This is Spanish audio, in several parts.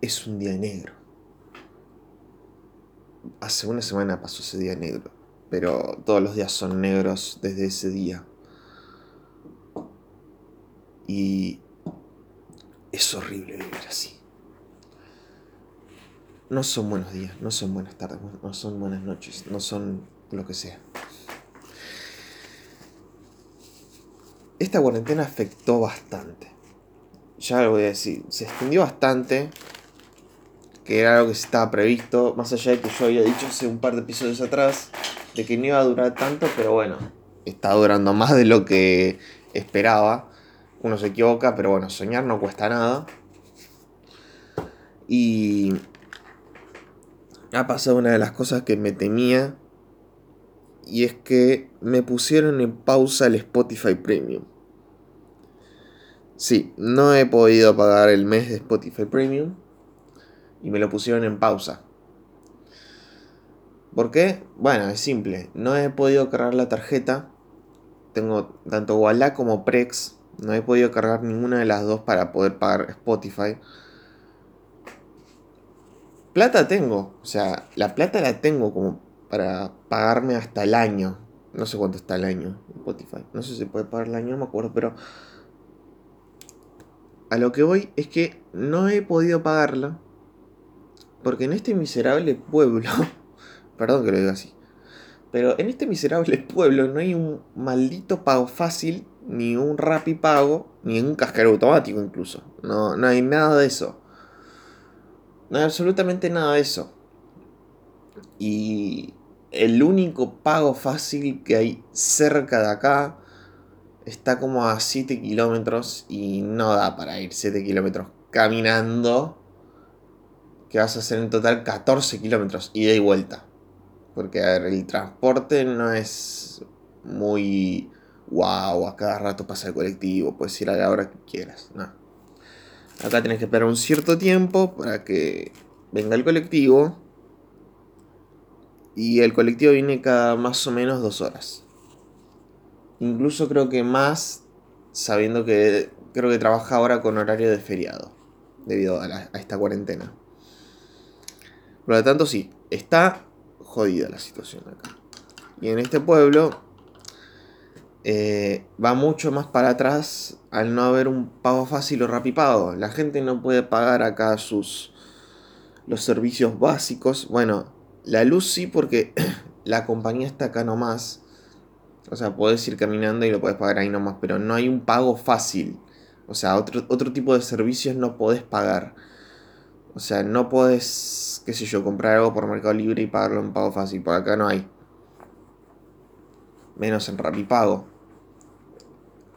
es un día negro. Hace una semana pasó ese día negro, pero todos los días son negros desde ese día. Y es horrible vivir así. No son buenos días, no son buenas tardes, no son buenas noches, no son lo que sea. Esta cuarentena afectó bastante. Ya lo voy a decir, se extendió bastante que era algo que estaba previsto, más allá de que yo había dicho hace un par de episodios atrás, de que no iba a durar tanto, pero bueno, está durando más de lo que esperaba. Uno se equivoca, pero bueno, soñar no cuesta nada. Y ha pasado una de las cosas que me temía, y es que me pusieron en pausa el Spotify Premium. Sí, no he podido pagar el mes de Spotify Premium y me lo pusieron en pausa. ¿Por qué? Bueno, es simple. No he podido cargar la tarjeta. Tengo tanto Walla como Prex. No he podido cargar ninguna de las dos para poder pagar Spotify. Plata tengo. O sea, la plata la tengo como para pagarme hasta el año. No sé cuánto está el año Spotify. No sé si puede pagar el año, no me acuerdo, pero... A lo que voy es que no he podido pagarla porque en este miserable pueblo, perdón que lo diga así, pero en este miserable pueblo no hay un maldito pago fácil, ni un rapi pago, ni un cascaro automático incluso. No, no hay nada de eso. No hay absolutamente nada de eso. Y el único pago fácil que hay cerca de acá está como a 7 kilómetros y no da para ir 7 kilómetros caminando que vas a hacer en total 14 kilómetros ida y vuelta. Porque el transporte no es muy wow, a cada rato pasa el colectivo, puedes ir a la hora que quieras. No. Acá tenés que esperar un cierto tiempo para que venga el colectivo. Y el colectivo viene cada más o menos dos horas. Incluso creo que más, sabiendo que creo que trabaja ahora con horario de feriado, debido a esta cuarentena. Por lo tanto, sí, está jodida la situación acá. Y en este pueblo eh, va mucho más para atrás al no haber un pago fácil o rapipado. La gente no puede pagar acá sus los servicios básicos. Bueno, la luz sí porque la compañía está acá nomás. O sea, puedes ir caminando y lo puedes pagar ahí nomás, pero no hay un pago fácil. O sea, otro, otro tipo de servicios no podés pagar. O sea, no podés, qué sé yo, comprar algo por Mercado Libre y pagarlo en pago fácil. Por acá no hay. Menos en Rapipago.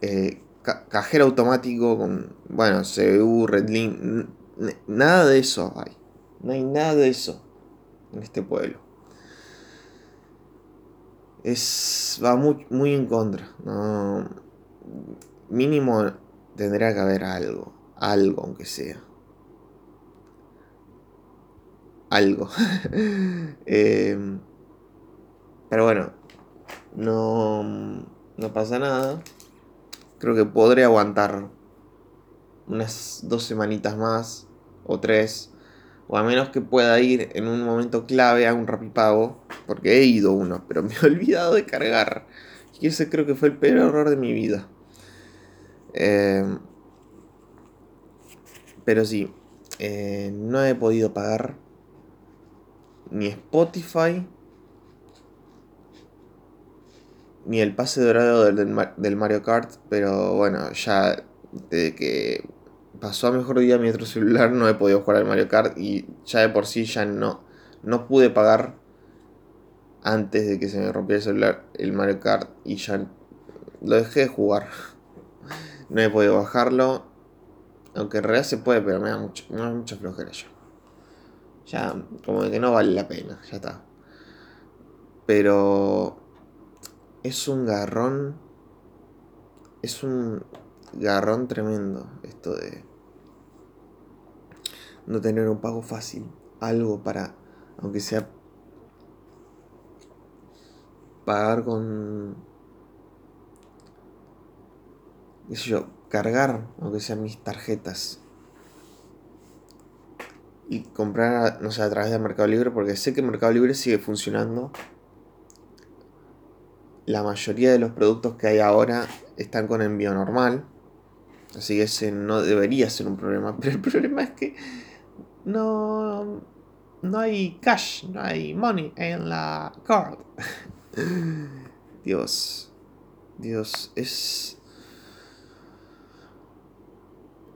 Eh, cajero automático con, bueno, CBU, Redlink. Nada de eso hay. No hay nada de eso en este pueblo. Es, va muy, muy en contra. No, mínimo tendría que haber algo. Algo, aunque sea algo. Em, pero bueno, no, no pasa nada. Creo que podré aguantar unas dos semanitas más o tres. O a menos que pueda ir en un momento clave a un rapipago. Porque he ido uno, pero me he olvidado de cargar. Y ese creo que fue el peor error de mi vida. Em, pero sí, eh, no he podido pagar ni Spotify, ni el pase dorado del, Mario Kart, pero bueno, ya desde que pasó a mejor día mi otro celular no he podido jugar al Mario Kart y ya de por sí ya no, no pude pagar antes de que se me rompiera el celular el Mario Kart y ya lo dejé de jugar. No he podido bajarlo, aunque en realidad se puede, pero me da mucho, me da mucha flojera yo. Ya, como que no vale la pena, ya está. Pero es un garrón. Es un garrón tremendo esto de no tener un pago fácil. Algo para, aunque sea pagar con, qué sé yo, cargar, aunque sean mis tarjetas y comprar, no sé, a través de Mercado Libre, porque sé que Mercado Libre sigue funcionando. La mayoría de los productos que hay ahora están con envío normal. Así que ese no debería ser un problema. Pero el problema es que no, no hay cash, no hay money en la card. Dios. Dios, es...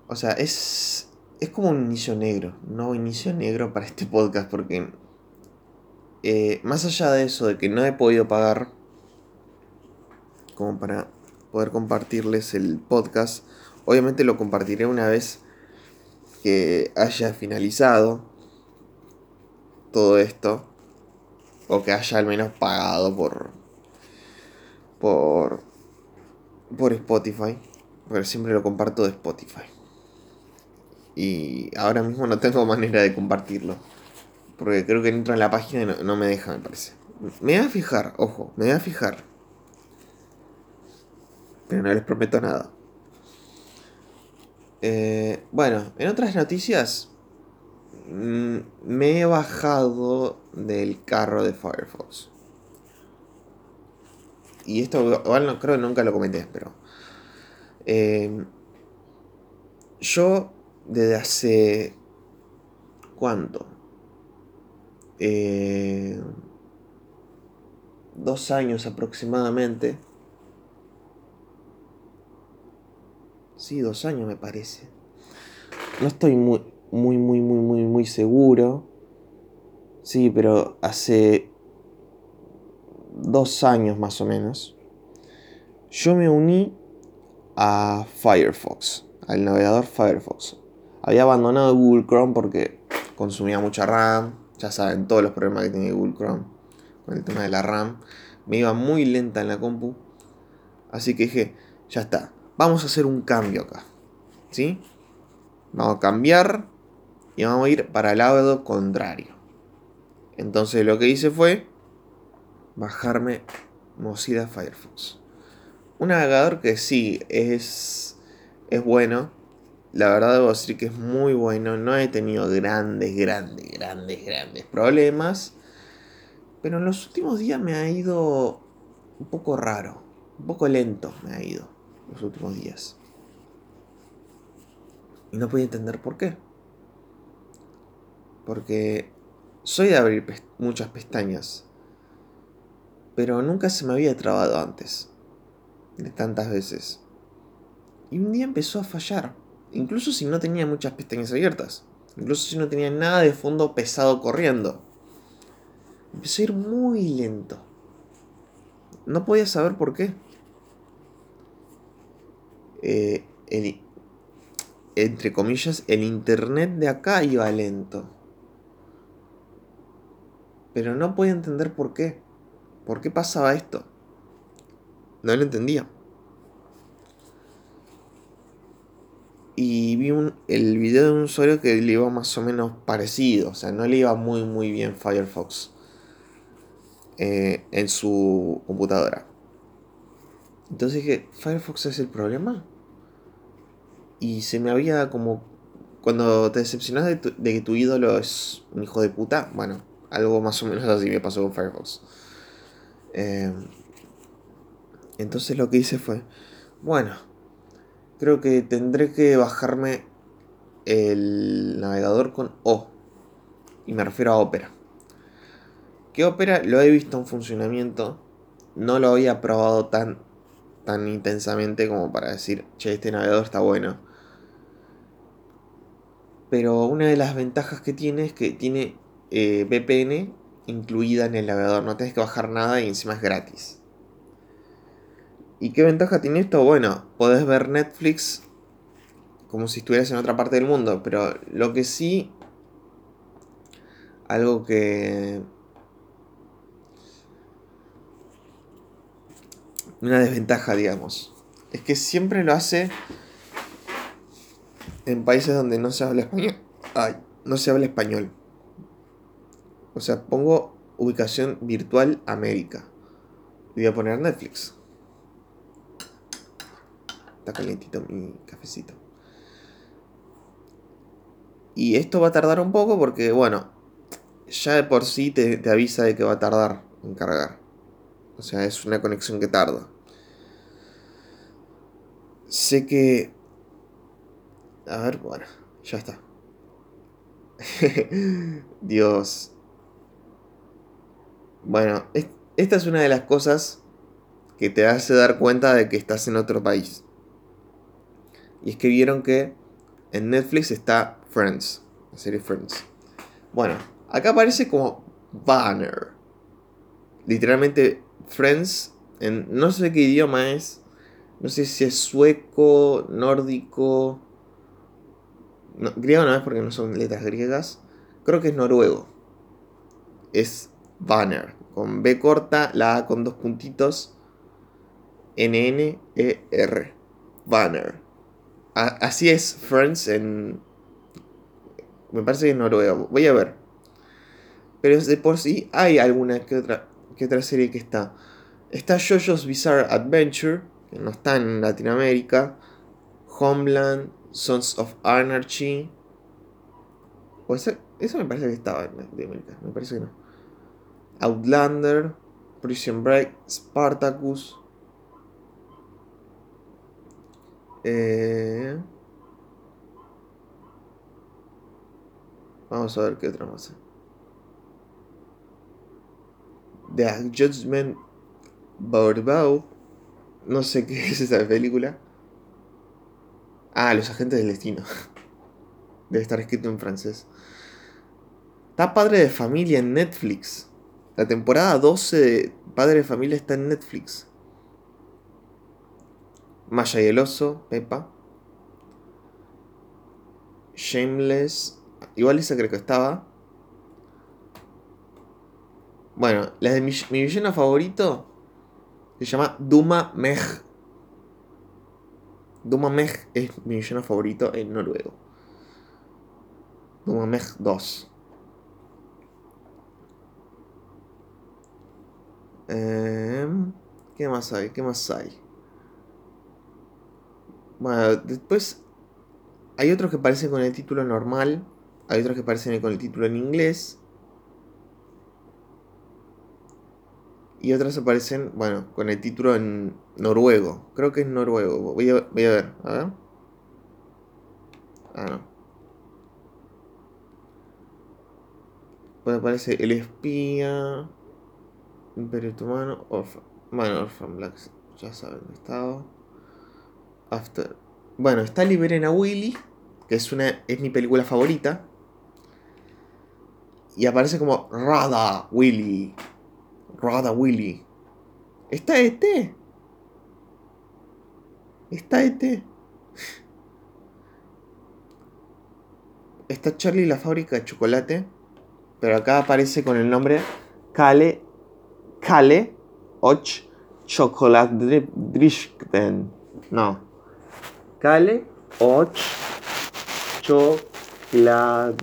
O sea, es... Es como un inicio negro. No inicio negro para este podcast porque... Eh, más allá de eso, de que no he podido pagar como para poder compartirles el podcast, obviamente lo compartiré una vez que haya finalizado todo esto o que haya al menos pagado por por por Spotify, pero siempre lo comparto de Spotify. Y ahora mismo no tengo manera de compartirlo. Porque creo que entro en la página y no, me deja, me parece. Me voy a fijar, ojo, me voy a fijar. Pero no les prometo nada. Eh, bueno, en otras noticias, mm, me he bajado del carro de Firefox y esto igual no, creo que nunca lo comenté, pero... Eh, yo desde hace... ¿Cuánto? Eh, dos años aproximadamente. Sí, dos años me parece. No estoy muy, muy, muy, muy, muy, muy seguro. Sí, pero hace dos años más o menos, yo me uní a Firefox, al navegador Firefox. Había abandonado Google Chrome porque consumía mucha RAM, ya saben todos los problemas que tiene Google Chrome con el tema de la RAM. Me iba muy lenta en la compu. Así que dije, ya está, vamos a hacer un cambio acá. ¿Sí? Vamos a cambiar y vamos a ir para el lado contrario. Entonces lo que hice fue bajarme Mozilla Firefox. Un navegador que sí es, es bueno. La verdad debo decir que es muy bueno. No he tenido grandes, grandes, grandes, grandes problemas. Pero en los últimos días me ha ido un poco raro. Un poco lento me ha ido los últimos días. Y no puedo entender por qué. Porque soy de abrir muchas pestañas pero nunca se me había trabado antes, de tantas veces. Y un día empezó a fallar, incluso si no tenía muchas pestañas abiertas, incluso si no tenía nada de fondo pesado corriendo. Empezó a ir muy lento. No podía saber por qué. Eh, entre comillas, el internet de acá iba lento. Pero no podía entender por qué. ¿Por qué pasaba esto? No lo entendía. Y vi el video de un usuario que le iba más o menos parecido. O sea, no le iba muy muy bien Firefox eh, en su computadora. Entonces dije, ¿Firefox es el problema? Y se me había como... Cuando te decepcionas de, de que tu ídolo es un hijo de puta, bueno, algo más o menos así me pasó con Firefox. Eh, entonces lo que hice fue, bueno, creo que tendré que bajarme el navegador con O. Y me refiero a Opera. Que Opera lo he visto en funcionamiento. No lo había probado tan, tan intensamente como para decir, che, este navegador está bueno. Pero una de las ventajas que tiene es que tiene eh, VPN incluida en el navegador, no tienes que bajar nada y encima es gratis. ¿Y qué ventaja tiene esto? Bueno, podés ver Netflix como si estuvieras en otra parte del mundo, pero lo que sí, algo que... Una desventaja, digamos, es que siempre lo hace en países donde no se habla español. Ay, no se habla español. O sea, pongo ubicación virtual América. Y voy a poner Netflix. Está calientito mi cafecito. Y esto va a tardar un poco porque, bueno, ya de por sí te, avisa de que va a tardar en cargar. O sea, es una conexión que tarda. Sé que... A ver, bueno, ya está. Dios. Bueno, esta es una de las cosas que te hace dar cuenta de que estás en otro país. Y es que vieron que en Netflix está Friends, la serie Friends. Bueno, acá aparece como banner. Literalmente Friends, en no sé qué idioma es, no sé si es sueco, nórdico, griego no es porque no son letras griegas, creo que es noruego. Es banner, con B corta, la A con dos puntitos, N-N-E-R, banner. Así es Friends en... Me parece que es noruego, voy a ver. Pero de por sí hay alguna que otra, que otra serie que está. Está JoJo's Bizarre Adventure, que no está en Latinoamérica. Homeland, Sons of Anarchy. O eso me parece que estaba en Latinoamérica, me parece que no. Outlander, Prison Break, Spartacus. Eh, vamos a ver qué otra más. The Judgment Bow No sé qué es esa película. Ah, Los Agentes del Destino. Debe estar escrito en francés. Está Padre de Familia en Netflix. La temporada 12 de Padre de Familia está en Netflix. Maya y el oso, Pepa. Shameless. Igual esa creo que estaba. Bueno, la de mi, villano favorito se llama Duma Meg. Duma Meg es mi villano favorito en noruego. Duma Meg 2. Em, ¿Qué más hay? ¿Qué más hay? Bueno, después hay otros que aparecen con el título normal. Hay otros que aparecen con el título en inglés. Y otras aparecen, bueno, con el título en noruego. Creo que es noruego. Voy a, voy a ver, a ver. Ah, no. Pues aparece El Espía, Imperio Otomano, Orphan. Bueno, Orphan Black, ya saben, estado. After. Bueno, está Liberen a Willy, que es, una, es mi película favorita. Y aparece como Rada Willy. Rada Willy. ¿Está ET? ¿Está ET? Está Charlie la fábrica de chocolate. Pero acá aparece con el nombre Kale. Kale Och Chocolate Drishten. No. Kale Och Chocolate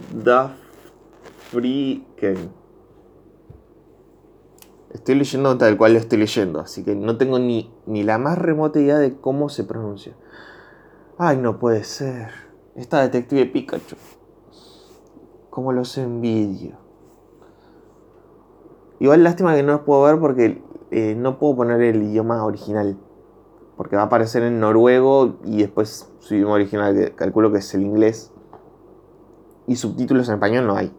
Friken. Estoy leyendo tal cual lo estoy leyendo, así que no tengo ni, ni la más remota idea de cómo se pronuncia. Ay, no puede ser. Esta detective Pikachu. Cómo los envidio. Igual lástima que no los puedo ver porque eh, no puedo poner el idioma original. Porque va a aparecer en noruego y después su idioma original, calculo que es el inglés. Y subtítulos en español no hay.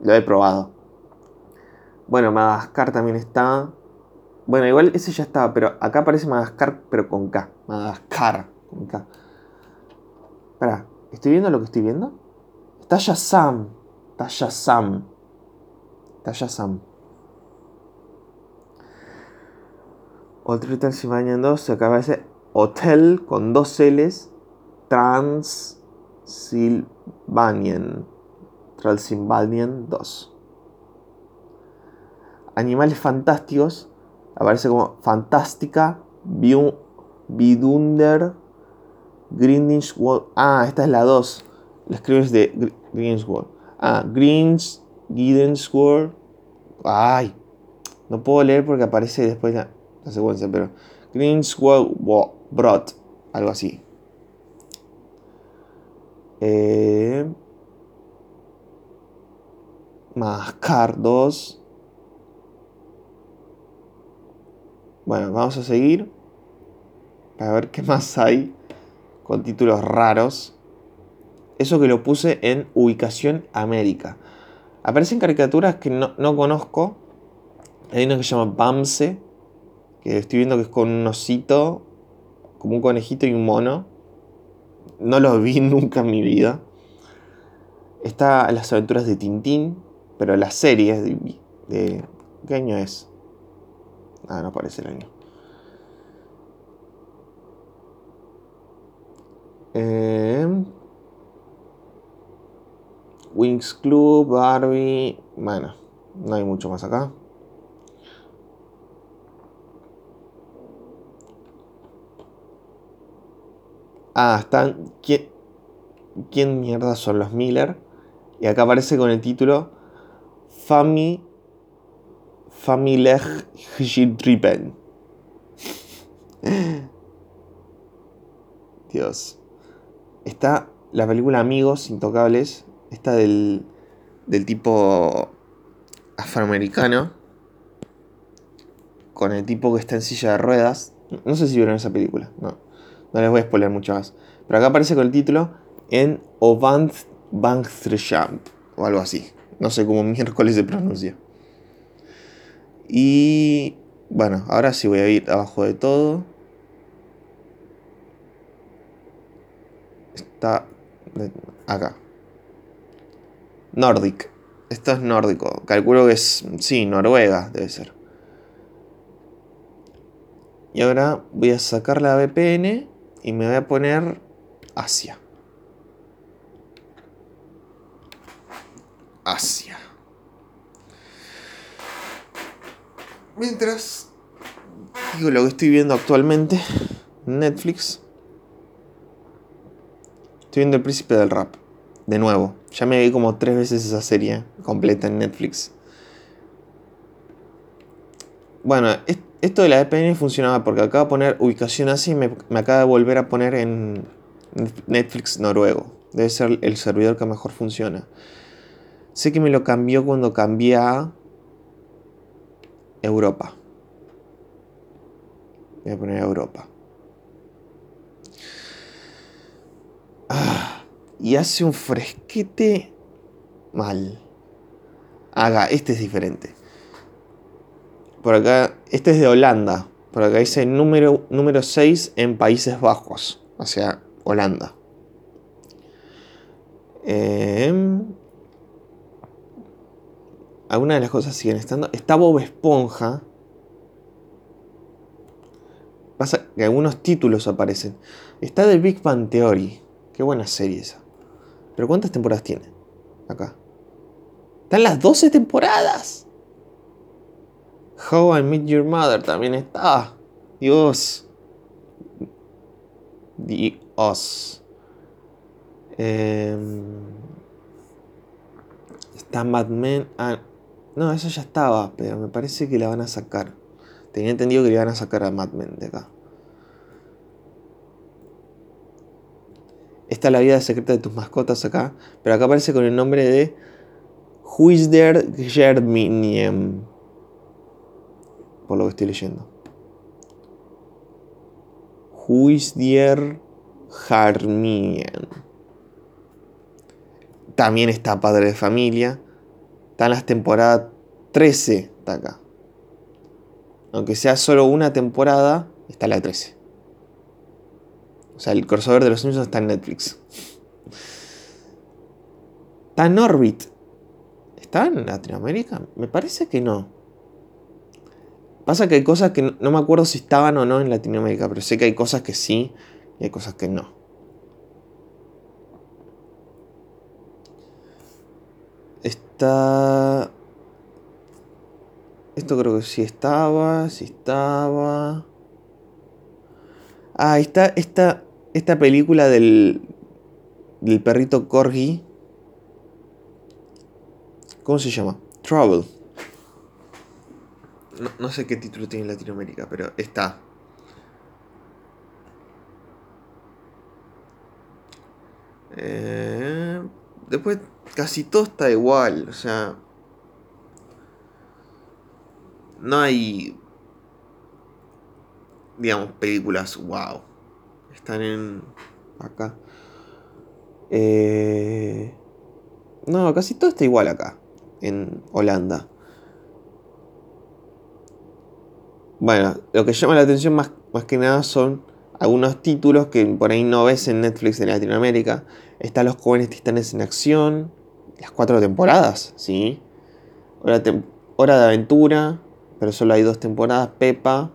Lo he probado. Bueno, Madagascar también está. Bueno, igual ese ya estaba, pero acá aparece Madagascar, pero con K. Madagascar, con K. Espera, ¿estoy viendo lo que estoy viendo? Está Shazam. Está Shazam. Está Shazam. Otro Transilvanian 2, acá aparece Hotel con dos L's. Transilvanian. Transilvanian 2. Animales Fantásticos, aparece como Fantástica, Vidunder, World. Ah, esta es la 2. La escribes de World. Ah, Greens, World. Ay, no puedo leer porque aparece después la, la secuencia, pero Brot, algo así. Eh, más Car 2. Bueno, vamos a seguir para ver qué más hay con títulos raros. Eso que lo puse en ubicación América. Aparecen caricaturas que no, no conozco. Hay una que se llama Bamse, que estoy viendo que es con un osito, como un conejito y un mono. No lo vi nunca en mi vida. Está Las aventuras de Tintín, pero la serie de, ¿Qué año es? Ah, no aparece el año. Eh, Wings Club, Barbie. Bueno, no hay mucho más acá. Ah, están. ¿Quién, ¿Quién mierda son los Miller? Y acá aparece con el título Fami. Familech Driben. Dios. Está la película Amigos Intocables. Está del, del tipo afroamericano. Con el tipo que está en silla de ruedas. No sé si vieron esa película. No. No les voy a spoiler mucho más. Pero acá aparece con el título en Ovant Bangtreshamp. O algo así. No sé cómo miércoles se pronuncia. Y bueno, ahora sí voy a ir abajo de todo. Está acá. Nordic. Esto es nórdico. Calculo que es, sí, Noruega debe ser. Y ahora voy a sacar la VPN y me voy a poner Asia. Asia. Mientras digo lo que estoy viendo actualmente, Netflix. Estoy viendo El Príncipe del Rap. De nuevo. Ya me vi como tres veces esa serie completa en Netflix. Bueno, esto de la VPN funcionaba porque acaba de poner ubicación así y me, me acaba de volver a poner en Netflix noruego. Debe ser el servidor que mejor funciona. Sé que me lo cambió cuando cambié a Europa. Voy a poner Europa. Ah, y hace un fresquete mal. Haga, este es diferente. Por acá, este es de Holanda. Por acá dice número, número 6 en Países Bajos. O sea, Holanda. Eh, algunas de las cosas siguen estando. Está Bob Esponja. Pasa que algunos títulos aparecen. Está The Big Bang Theory. Qué buena serie esa. Pero ¿cuántas temporadas tiene? Acá. Están las 12 temporadas. How I Met Your Mother también está. Dios. Dios. Em, está Mad Men. No, eso ya estaba, pero me parece que la van a sacar. Tenía entendido que le iban a sacar a Mad Men de acá. Está la vida secreta de tus mascotas acá, pero acá aparece con el nombre de Huisder Germiniem. Por lo que estoy leyendo. Huisder Germiniem. También está Padre de Familia. Está en las temporadas 13 está acá. Aunque sea solo una temporada, está la 13. O sea, el crossover de los Simpsons está en Netflix. Está en Orbit. ¿Está en Latinoamérica? Me parece que no. Pasa que hay cosas que no me acuerdo si estaban o no en Latinoamérica, pero sé que hay cosas que sí y hay cosas que no. Está... Esto creo que sí estaba, sí estaba. Ah, está esta, esta película del, del perrito Corgi. ¿Cómo se llama? Trouble. No, no, sé qué título tiene en Latinoamérica, pero está. Eh, después casi todo está igual. O sea, no hay, digamos, películas wow. Están en acá. Eh, no, casi todo está igual acá, en Holanda. Bueno, lo que llama la atención más, más que nada son algunos títulos que por ahí no ves en Netflix en Latinoamérica. Están Los Jóvenes Titanes en Acción, las cuatro temporadas, ¿sí? Hora, de Aventura, pero solo hay dos temporadas, Pepa.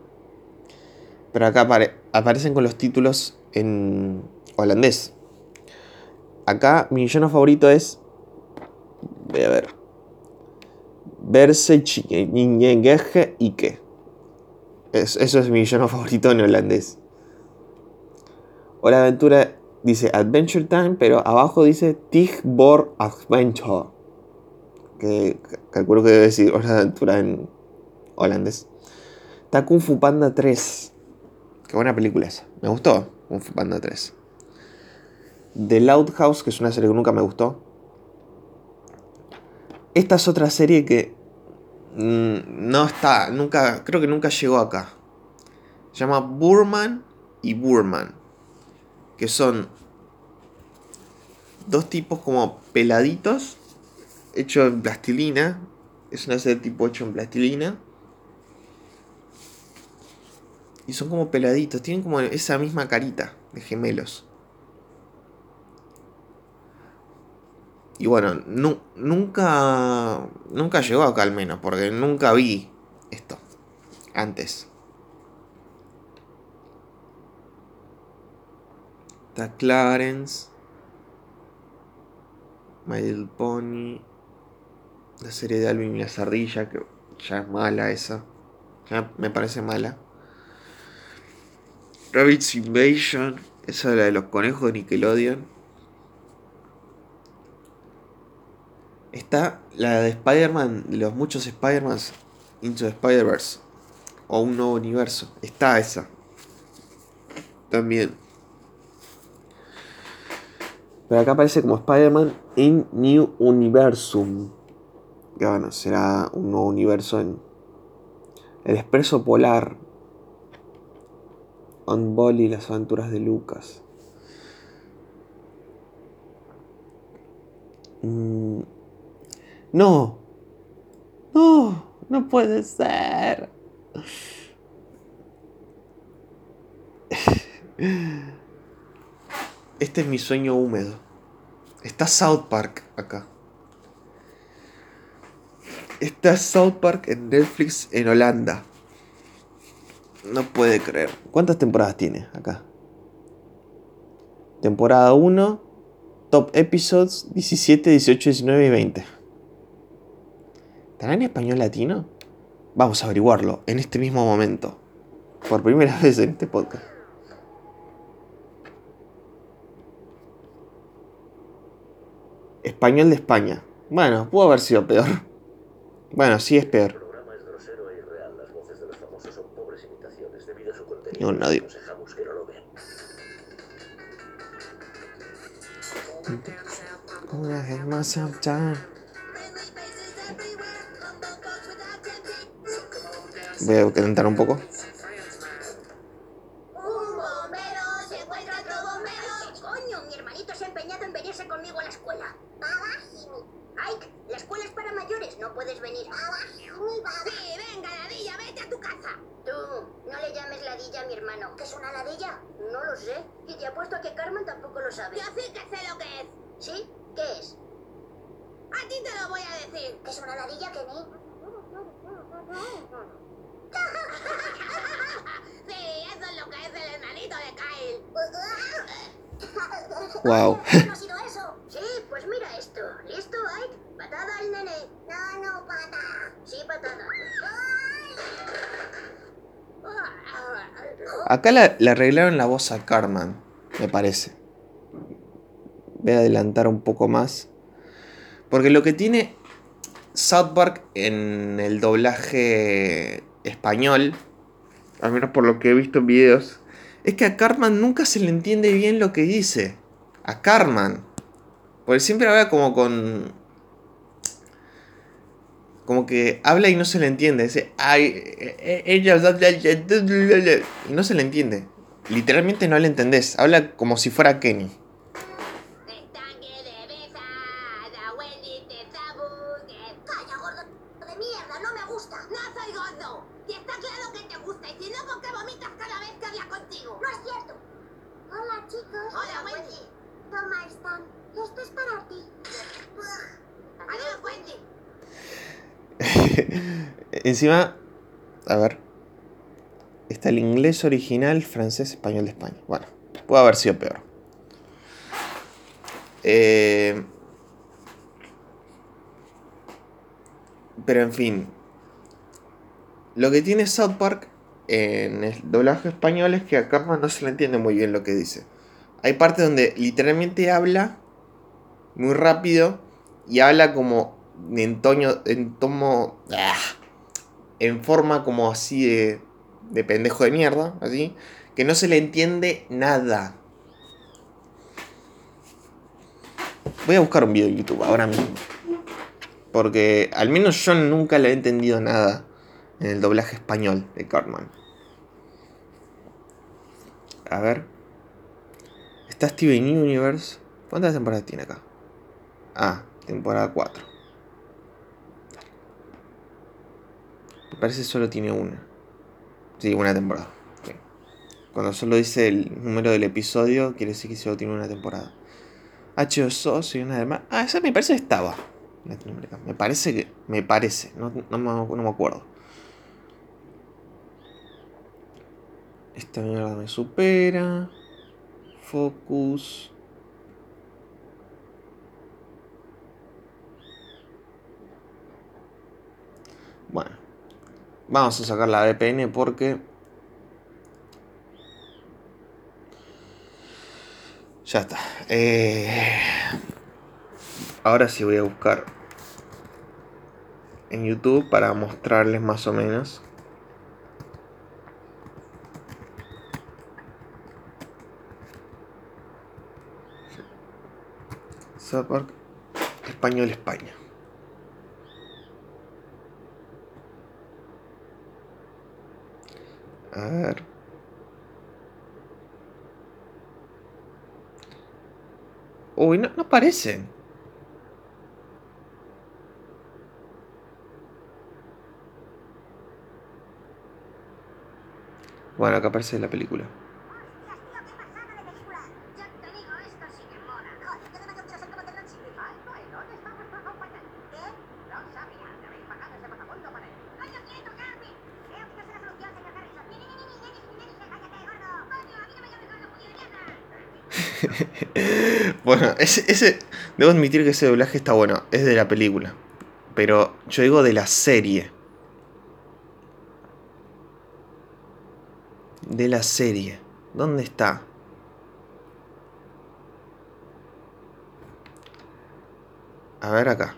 Pero acá aparecen con los títulos en holandés. Acá mi villano favorito es. Voy a ver. Verse y qué. Eso es mi villano favorito en holandés. Hora aventura dice Adventure Time, pero abajo dice Tigbor Adventure. Que calculo que debe decir hora de aventura en holandés. Está Kung Fu Panda 3. Qué buena película esa. Me gustó Kung Fu Panda 3. The Loud House, que es una serie que nunca me gustó. Esta es otra serie que no está, nunca, creo que nunca llegó acá. Se llama Burman y Burman. Que son dos tipos como peladitos, hecho en plastilina. Es una serie tipo hecho en plastilina. Y son como peladitos, tienen como esa misma carita de gemelos. Y bueno, nunca. Nunca llegó acá al menos, porque nunca vi esto antes. Está Clarence. My Little Pony. La serie de Alvin y la Sardilla, que ya es mala esa. Ya me parece mala. Rabbit's Invasion. Esa es la de los conejos de Nickelodeon. Está la de Spider-Man, de los muchos Spider-Man Into the Spider-Verse. O un nuevo universo. Está esa. También. Pero acá aparece como Spider-Man in New Universum. Que bueno, será un nuevo universo en El Expreso Polar. On y las aventuras de Lucas. Mm. No. No, no puede ser. Este es mi sueño húmedo. Está South Park acá. Está South Park en Netflix en Holanda. No puede creer. ¿Cuántas temporadas tiene acá? Temporada 1, top episodes 17, 18, 19 y 20. ¿Estará en español latino? Vamos a averiguarlo en este mismo momento. Por primera vez en este podcast. Español de España. Bueno, pudo haber sido peor. Bueno, sí es peor. No, nadie. Voy a calentar un poco. Un bombero se encuentra otro bombero. Coño, mi hermanito se ha empeñado en venirse conmigo a la escuela. Ike, la escuela es para mayores, no puedes venir. Sí, venga, ladilla, vete a tu casa. Tú, no le llames ladilla a mi hermano. ¿Qué es una ladilla? No lo sé. Y te apuesto a que Carmen tampoco lo sabe. Yo sí que sé lo que es. ¿Sí? ¿Qué es? A ti te lo voy a decir. ¿Qué es una ladilla, Kenny? sí, eso es lo que es el enanito de Kyle. Wow. ¿No ha sido eso? Sí, pues mira esto. ¿Listo, Ike? Patada al nene. No, no, patada. Sí, patada. Acá le, le arreglaron la voz a Carmen, me parece. Voy a adelantar un poco más. Porque lo que tiene South Park en el doblaje español, al menos por lo que he visto en videos, es que a Cartman nunca se le entiende bien lo que dice. A Cartman. Porque siempre habla como con. Como que habla y no se le entiende. Dice, ay, eh, eh, ella, y no se le entiende. Literalmente no le entendés. Habla como si fuera Kenny. Encima, a ver. Está el inglés original, francés, español de España. Bueno, puede haber sido peor. Eh, pero en fin. Lo que tiene South Park en el doblaje español es que a Cartman no se le entiende muy bien lo que dice. Hay partes donde literalmente habla muy rápido y habla como en en tomo, ah, en forma como así de, de pendejo de mierda, así, que no se le entiende nada. Voy a buscar un video en YouTube ahora mismo. Porque al menos yo nunca le he entendido nada en el doblaje español de Cartman. A ver. Está Steven Universe. ¿Cuántas temporadas tiene acá? Ah, temporada 4. Me parece solo tiene una. Sí, una temporada. Cuando solo dice el número del episodio, quiere decir que solo tiene una temporada. H2O, soy una demás. Ah, esa me parece que estaba. Me parece que. Me parece. No, no, me- no me acuerdo. Esta mierda me supera. Focus. Bueno. Vamos a sacar la VPN porque... Ya está. Eh, Ahora sí voy a buscar en YouTube para mostrarles más o menos. Park Español España. A ver. Uy, no, no aparecen. Bueno, acá aparece la película. Hostias, tío, qué pasada de película. Ya te digo, esto sí que mola. Joder, que no me quiero ser como te lo chico. Ay, ay, ¿dónde está vuestro compañero? ¿Qué? No sabía, que habéis pagado ese vagabundo para él. ¡Coño, quieto, Carmen! Creo que esa es la solución, señor Harrison. ¡Ni, ni, ni, ni, ni, ni, ni, ni, cállate, gordo! ¡Coño, a mí no me llames gordo, puño de mierda! bueno, ese, ese. Debo admitir que ese doblaje está bueno. Es de la película. Pero yo digo de la serie. De la serie. ¿Dónde está? A ver acá.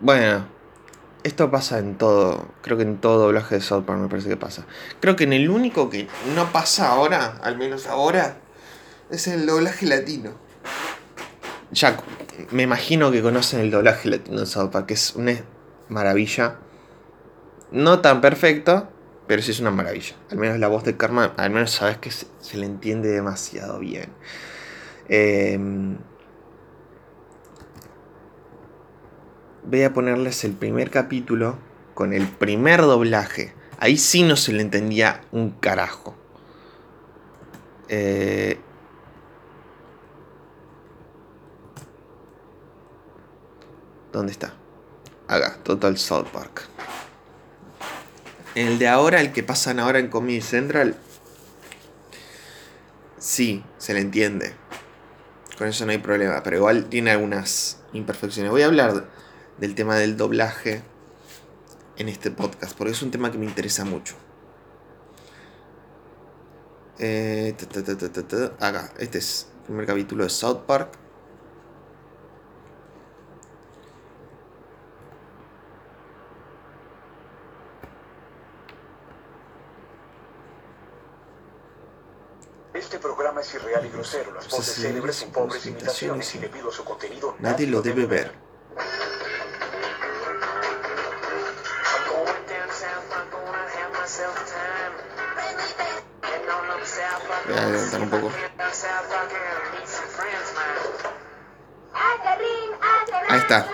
Bueno, esto pasa en todo. Creo que en todo doblaje de South Park me parece que pasa. Creo que en el único que no pasa ahora, al menos ahora, es el doblaje latino. Ya, me imagino que conocen el doblaje latino de South que es una maravilla. No tan perfecto, pero sí es una maravilla. Al menos la voz de Karma, al menos sabes que se, se le entiende demasiado bien. Em, voy a ponerles el primer capítulo con el primer doblaje. Ahí sí no se le entendía un carajo. Eh, ¿Dónde está? Acá, Total South Park. El de ahora, el que pasan ahora en Comedy Central. Sí, se le entiende. Con eso no hay problema. Pero igual tiene algunas imperfecciones. Voy a hablar del tema del doblaje en este podcast. Porque es un tema que me interesa mucho. Eh, ta, ta, ta. Acá, este es el primer capítulo de South Park. Este programa es irreal y grosero. Las voces Sí, célebres son pobres imitaciones y debido a su contenido Nadie lo debe ver. Of mine. ¡Acerrín, acerrín! Ahí está.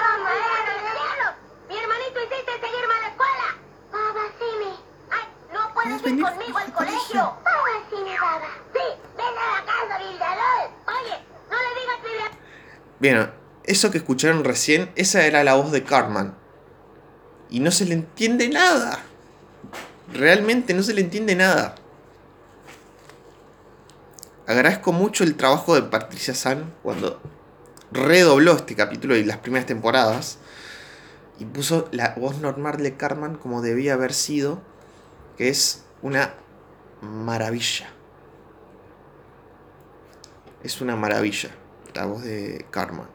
¡Mi hermanito insiste en seguirme a la escuela! ¡Baba, Simi! ¡Ay, no puedes ir conmigo al colegio! ¡Baba, Simi, baba! ¡Sí! ¡Ven a la casa, Villalol! Oye, no le digas que... Bien, eso que escucharon recién, esa era la voz de Cartman. Y no se le entiende nada. Realmente no se le entiende nada. Agradezco mucho el trabajo de Patricia San cuando redobló este capítulo y las primeras temporadas. Y puso la voz normal de Cartman como debía haber sido. Que es una maravilla. Es una maravilla la voz de Karma.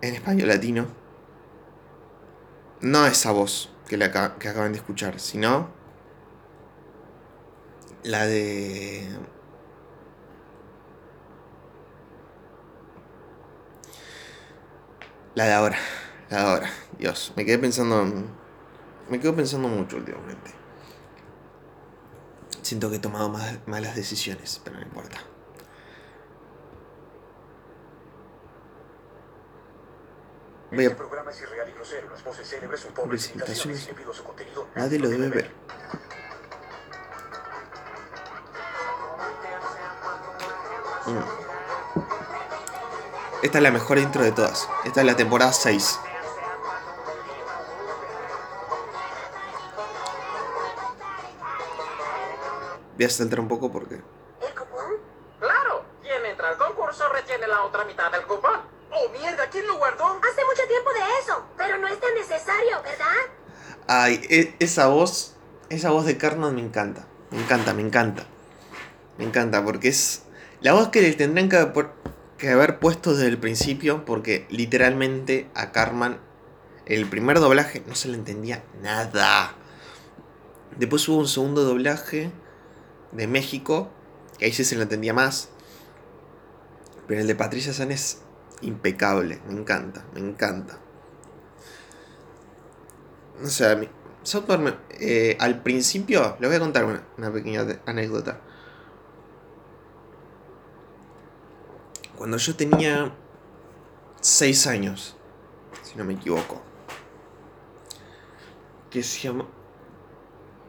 En español latino. No esa voz que, que acaban de escuchar, sino la de... La de ahora. La de ahora. Dios, me quedé pensando... en- Me quedo pensando mucho últimamente. Siento que he tomado más- malas decisiones, pero no importa. Voy Este a- programa es irreal y grosero. Las voces célebres son pobres Pobres imitaciones y imitaciones. debido a su contenido Nadie lo debe ver. Mm. Esta es la mejor intro de todas. Esta es la temporada 6. Voy a saltar un poco porque. ¿El cupón? Claro, quien entra al concurso retiene la otra mitad del cupón. ¡Oh, mierda! ¿Quién lo guardó? Hace mucho tiempo de eso, pero no es tan necesario, ¿verdad? Ay, e- esa voz. Esa voz de Cartman me encanta. Me encanta, me encanta. Me encanta porque es. La voz que le tendrían que, que haber puesto desde el principio. Porque literalmente a Cartman. El primer doblaje no se le entendía nada. Después hubo un segundo doblaje de México. Que ahí sí se le entendía más. Pero el de Patricia San es impecable. Me encanta, me encanta. O sea, me- eh, al principio, les voy a contar una, pequeña anécdota. Cuando yo tenía 6 años, si no me equivoco, que se llama...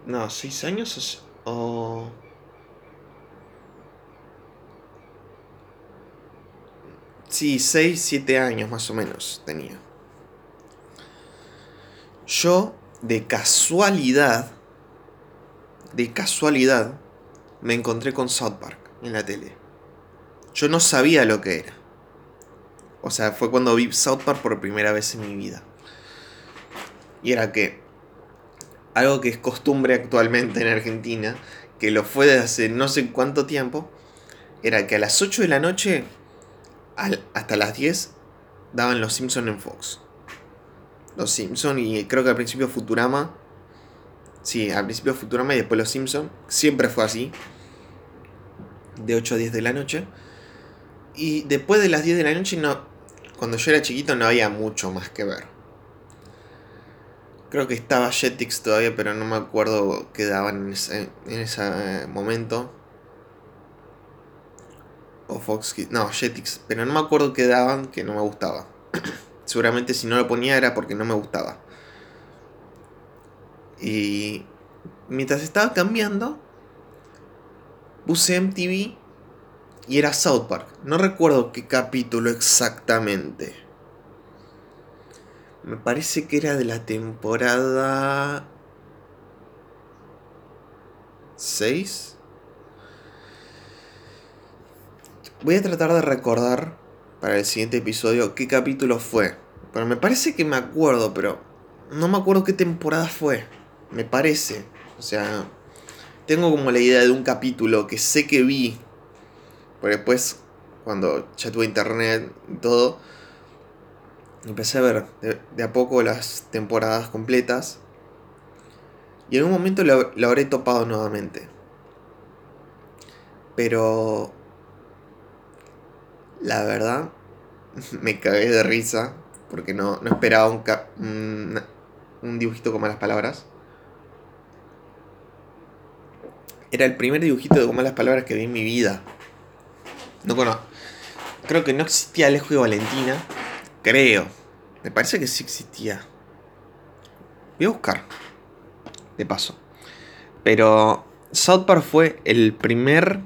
No, 6 años o se- o... Sí, 6, 7 años más o menos tenía. Yo, de casualidad, de casualidad, me encontré con South Park en la tele. Yo no sabía lo que era. O sea, fue cuando vi South Park por primera vez en mi vida. Y era que, algo que es costumbre actualmente en Argentina, que lo fue desde hace no sé cuánto tiempo, era que a las 8 de la noche, al- hasta las 10, daban Los Simpson en Fox. Los Simpson y creo que al principio Futurama. Sí, al principio Futurama y después Los Simpson. Siempre fue así. De 8 a 10 de la noche. Y después de las 10 de la noche no. Cuando yo era chiquito no había mucho más que ver. Creo que estaba Jetix todavía, pero no me acuerdo qué daban en ese, en ese eh, momento. O Fox Kids. No, Jetix. Pero no me acuerdo qué daban que no me gustaba. Seguramente si no lo ponía era porque no me gustaba. Y mientras estaba cambiando, puse MTV y era South Park. No recuerdo qué capítulo exactamente. Me parece que era de la temporada 6. Voy a tratar de recordar para el siguiente episodio qué capítulo fue. Pero me parece que me acuerdo, pero no me acuerdo qué temporada fue. Me parece. O sea, tengo como la idea de un capítulo que sé que vi. Pero después, cuando ya tuve internet y todo, empecé a ver de, a poco las temporadas completas. Y en un momento lo, lo habré topado nuevamente. Pero... La verdad, me cagué de risa. Porque no, no esperaba un, un, un dibujito con malas palabras. Era el primer dibujito de con malas palabras que vi en mi vida. No conozco. Creo que no existía Alejo y Valentina. Creo. Me parece que sí existía. Voy a buscar. De paso. Pero South Park fue el primer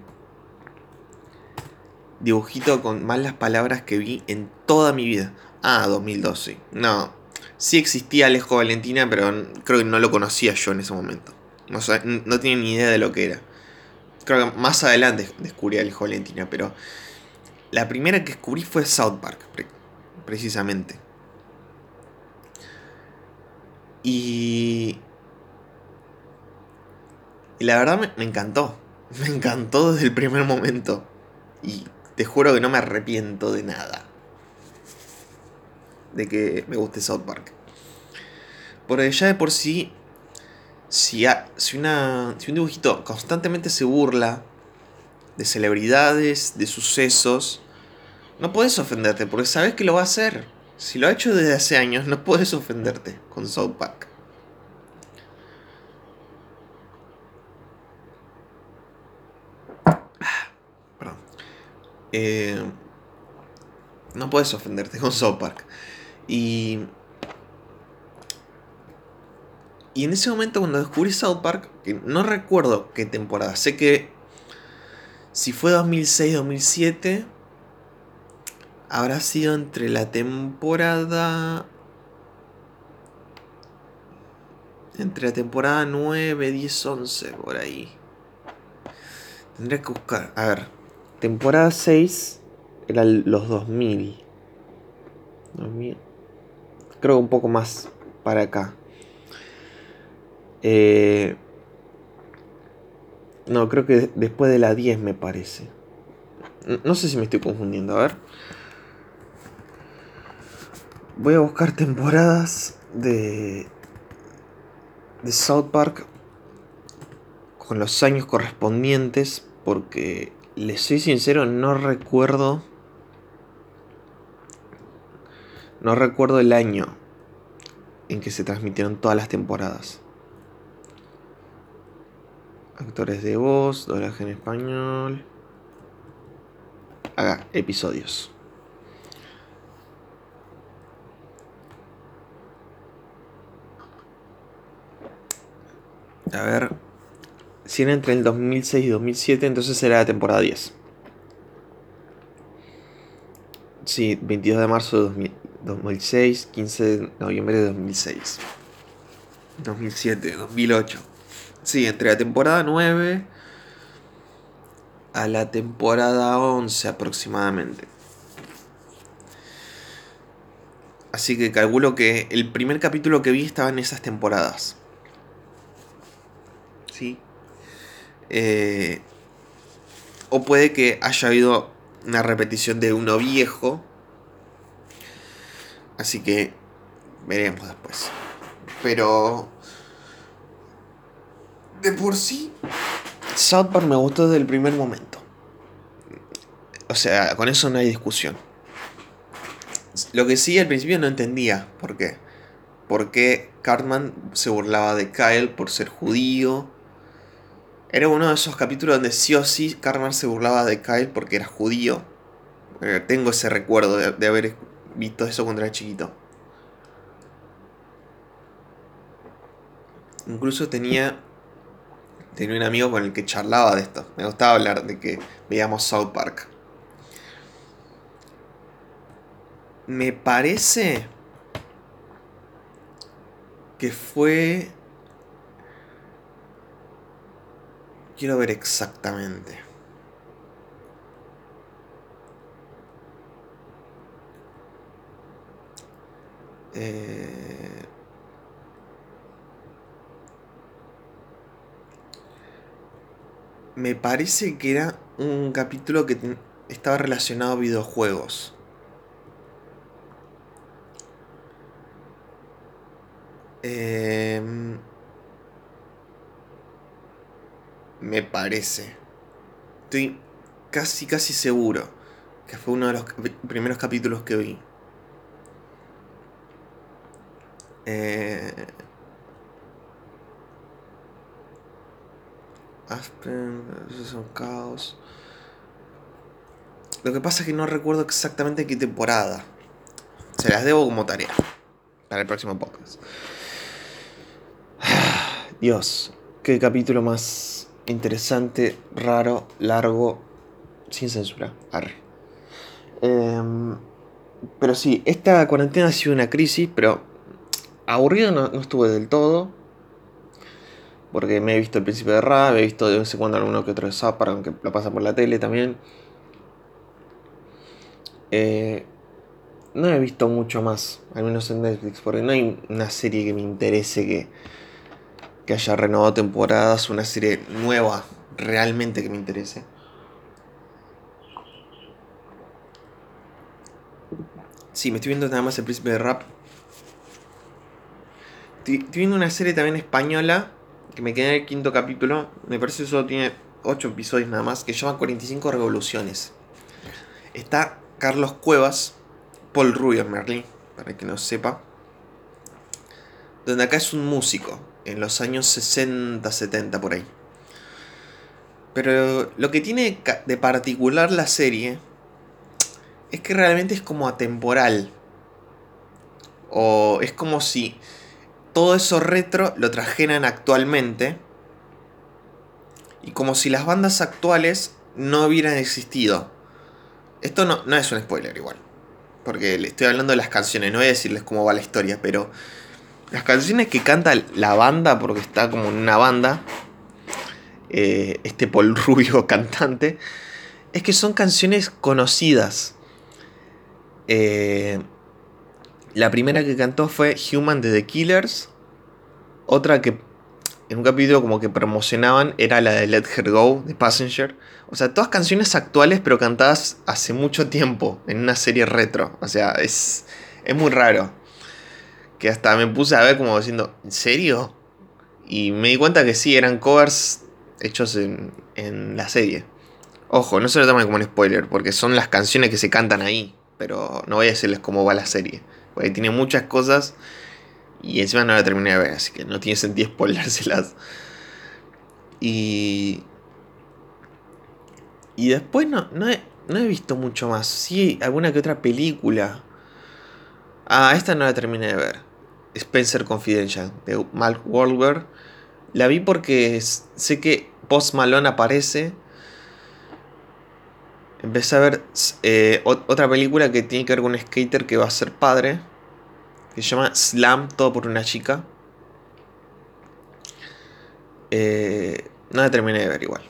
dibujito con malas palabras que vi en toda mi vida. Ah, 2012. No. Sí existía Alejo Valentina, pero creo que no lo conocía yo en ese momento. No, no tenía ni idea de lo que era. Creo que más adelante descubrí a Alejo pero la primera que descubrí fue South Park, pre- precisamente. Y... Y la verdad me, me encantó. Me encantó desde el primer momento. Y te juro que no me arrepiento de nada. De que me guste South Park. Porque ya de por sí, si, si, una, si un dibujito constantemente se burla de celebridades, de sucesos, no puedes ofenderte porque sabes que lo va a hacer. Si lo ha hecho desde hace años, no puedes ofenderte con South Park. Perdón. Eh, no puedes ofenderte con South Park. Y. Y en ese momento, cuando descubrí South Park, que no recuerdo qué temporada, sé que si fue 2006-2007, habrá sido entre la temporada. Entre la temporada 9, 10, 11, por ahí. Tendría que buscar. A ver. Temporada 6 eran los 2000. 2000. Creo que un poco más para acá. Eh, no, creo que después de la 10 me parece. No sé si me estoy confundiendo. A ver. Voy a buscar temporadas de. de South Park con los años correspondientes porque les soy sincero no recuerdo no recuerdo el año en que se transmitieron todas las temporadas actores de voz doblaje en español haga episodios a ver si era entre el 2006 y 2007, entonces era la temporada 10. Sí, 22 de marzo de 2000 2006, 15 de noviembre de 2006. 2007, 2008. Sí, entre la temporada 9 a la temporada 11 aproximadamente. Así que calculo que el primer capítulo que vi estaba en esas temporadas. ¿Sí? Eh, o puede que haya habido una repetición de uno viejo. Así que veremos después. Pero... De por sí... South Park me gustó desde el primer momento. O sea, con eso no hay discusión. Lo que sí al principio no entendía. ¿Por qué? ¿Por qué Cartman se burlaba de Kyle por ser judío? Era uno de esos capítulos donde sí o sí Cartman se burlaba de Kyle porque era judío. Eh, tengo ese recuerdo de, de haber visto eso cuando era chiquito. Incluso tenía tenía un amigo con el que charlaba de esto. Me gustaba hablar de que veíamos South Park. Me parece que fue Quiero ver exactamente. Eh, me parece que era un capítulo que estaba relacionado a videojuegos. Em, me parece. Estoy casi, casi seguro que fue uno de los primeros capítulos que vi. Eh, Aspen, caos. Lo que pasa es que no recuerdo exactamente qué temporada. Se las debo como tarea para el próximo podcast. Dios, qué capítulo más interesante, raro, largo, sin censura. Arre. Em, pero sí, esta cuarentena ha sido una crisis, pero aburrido no, no estuve del todo. Porque me he visto el príncipe de Rap, he visto de vez en cuando alguno que otro de Zapar, aunque lo pasa por la tele también. Eh, no he visto mucho más, al menos en Netflix, porque no hay una serie que me interese que, que haya renovado temporadas, una serie nueva realmente que me interese. Sí, me estoy viendo nada más el príncipe de rap. Estoy viendo una serie también española que me quedé en el quinto capítulo. Me parece que solo tiene 8 episodios nada más, que se llama 45 Revoluciones. Está Carlos Cuevas, Paul Rubio Merlin, para que no sepa. Donde acá es un músico, en los años 60, 70 por ahí. Pero lo que tiene de particular la serie es que realmente es como atemporal. O es como si todo eso retro lo trajeran actualmente. Y como si las bandas actuales no hubieran existido. Esto no, no es un spoiler igual. Porque le estoy hablando de las canciones, no voy a decirles cómo va la historia, pero las canciones que canta la banda, porque está como en una banda, eh, este Paul Rubio cantante, es que son canciones conocidas. Eh, la primera que cantó fue Human de The Killers. Otra que en un capítulo como que promocionaban era la de Let Her Go de Passenger. O sea, todas canciones actuales pero cantadas hace mucho tiempo en una serie retro. O sea, es, es muy raro. Que hasta me puse a ver como diciendo, ¿en serio? Y me di cuenta que sí, eran covers hechos en, en la serie. Ojo, no se lo tomen como un spoiler, porque son las canciones que se cantan ahí. Pero no voy a decirles cómo va la serie. Porque tiene muchas cosas y encima no la terminé de ver, así que no tiene sentido spoilárselas. Y. Y después no, no, he, no he visto mucho más. Sí, alguna que otra película. Ah, esta no la terminé de ver. Spencer Confidential, de Mark Wahlberg. La vi porque sé que Post Malone aparece. Empecé a ver eh, ot- otra película que tiene que ver con un skater que va a ser padre. Que se llama Slam, todo por una chica. Eh, no la terminé de ver igual.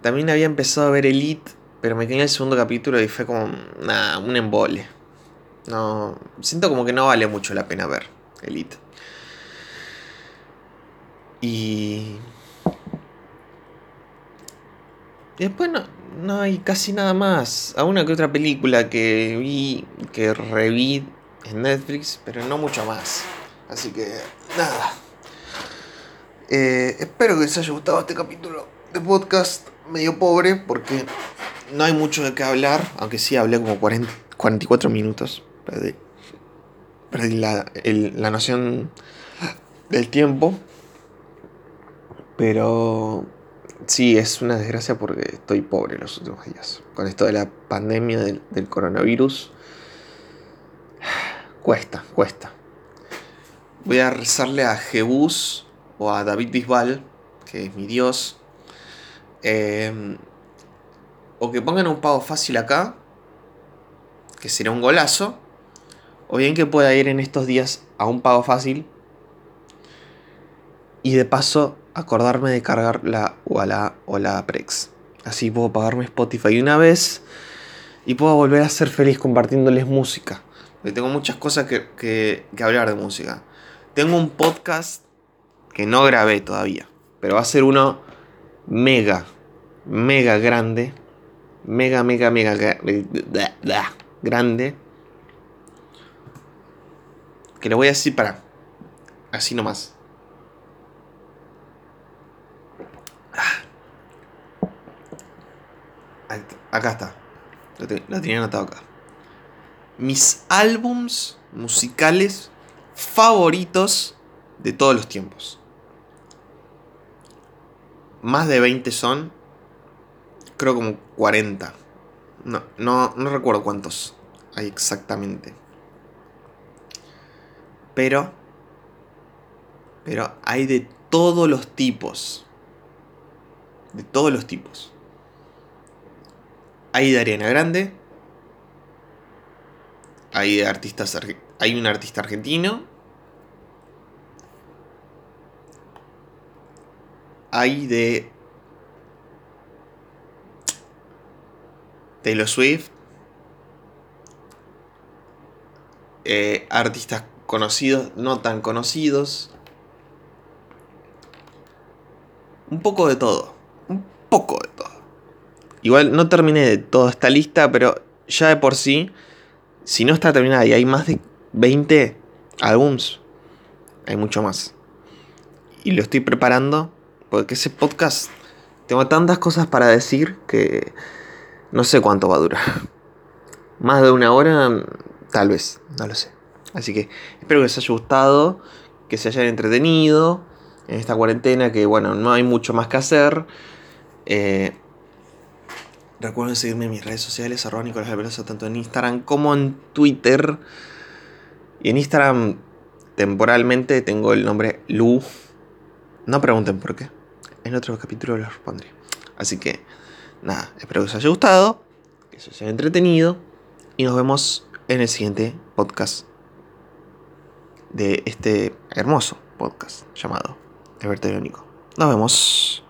También había empezado a ver Elite, pero me quedé en el segundo capítulo y fue como, nada, un embole. No, siento como que no vale mucho la pena ver Elite. Y después no, no hay casi nada más. A una que otra película que vi, que reví en Netflix, pero no mucho más. Así que, nada. Eh, espero que les haya gustado este capítulo de podcast medio pobre porque no hay mucho de qué hablar, aunque sí hablé como 40, 44 minutos. Perdí, perdí la, el- la noción del tiempo. Pero sí, es una desgracia porque estoy pobre los últimos días. Con esto de la pandemia del, coronavirus. Cuesta, cuesta. Voy a rezarle a Jebus o a David Bisbal, que es mi dios. eh, o que pongan un pago fácil acá, que será un golazo. O bien que pueda ir en estos días a un pago fácil. Y de paso acordarme de cargar la Walla o la Prex. Así puedo pagarme Spotify una vez y puedo volver a ser feliz compartiéndoles música. Porque tengo muchas cosas que, que- hablar de música. Tengo un podcast que no grabé todavía, pero va a ser uno mega, mega grande. Mega, mega, mega grande. Que le voy a decir para. Así nomás. Acá está. Lo, tenía anotado acá. Mis álbums musicales favoritos de todos los tiempos. Más de 20 son. Creo como 40. No, no, no recuerdo cuántos hay exactamente. Pero. Pero hay de todos los tipos. De todos los tipos. Hay de Ariana Grande. Hay de artistas. Hay un artista argentino. Hay de. Taylor Swift. Eh, artistas conocidos, no tan conocidos. Un poco de todo. Un poco de. Igual no terminé de toda esta lista, pero ya de por sí, si no está terminada y hay más de 20 álbums, hay mucho más. Y lo estoy preparando porque ese podcast tengo tantas cosas para decir que no sé cuánto va a durar. Más de una hora, tal vez, no lo sé. Así que espero que les haya gustado, que se hayan entretenido en esta cuarentena, que bueno, no hay mucho más que hacer. Eh, Recuerden seguirme en mis redes sociales, arroba Nicolás Alberosa, tanto en Instagram como en Twitter. Y en Instagram, temporalmente, tengo el nombre Lu. No pregunten por qué. En otro capítulo les respondré. Así que, nada, espero que os haya gustado, que os haya entretenido. Y nos vemos en el siguiente podcast de este hermoso podcast llamado El Único. Nos vemos.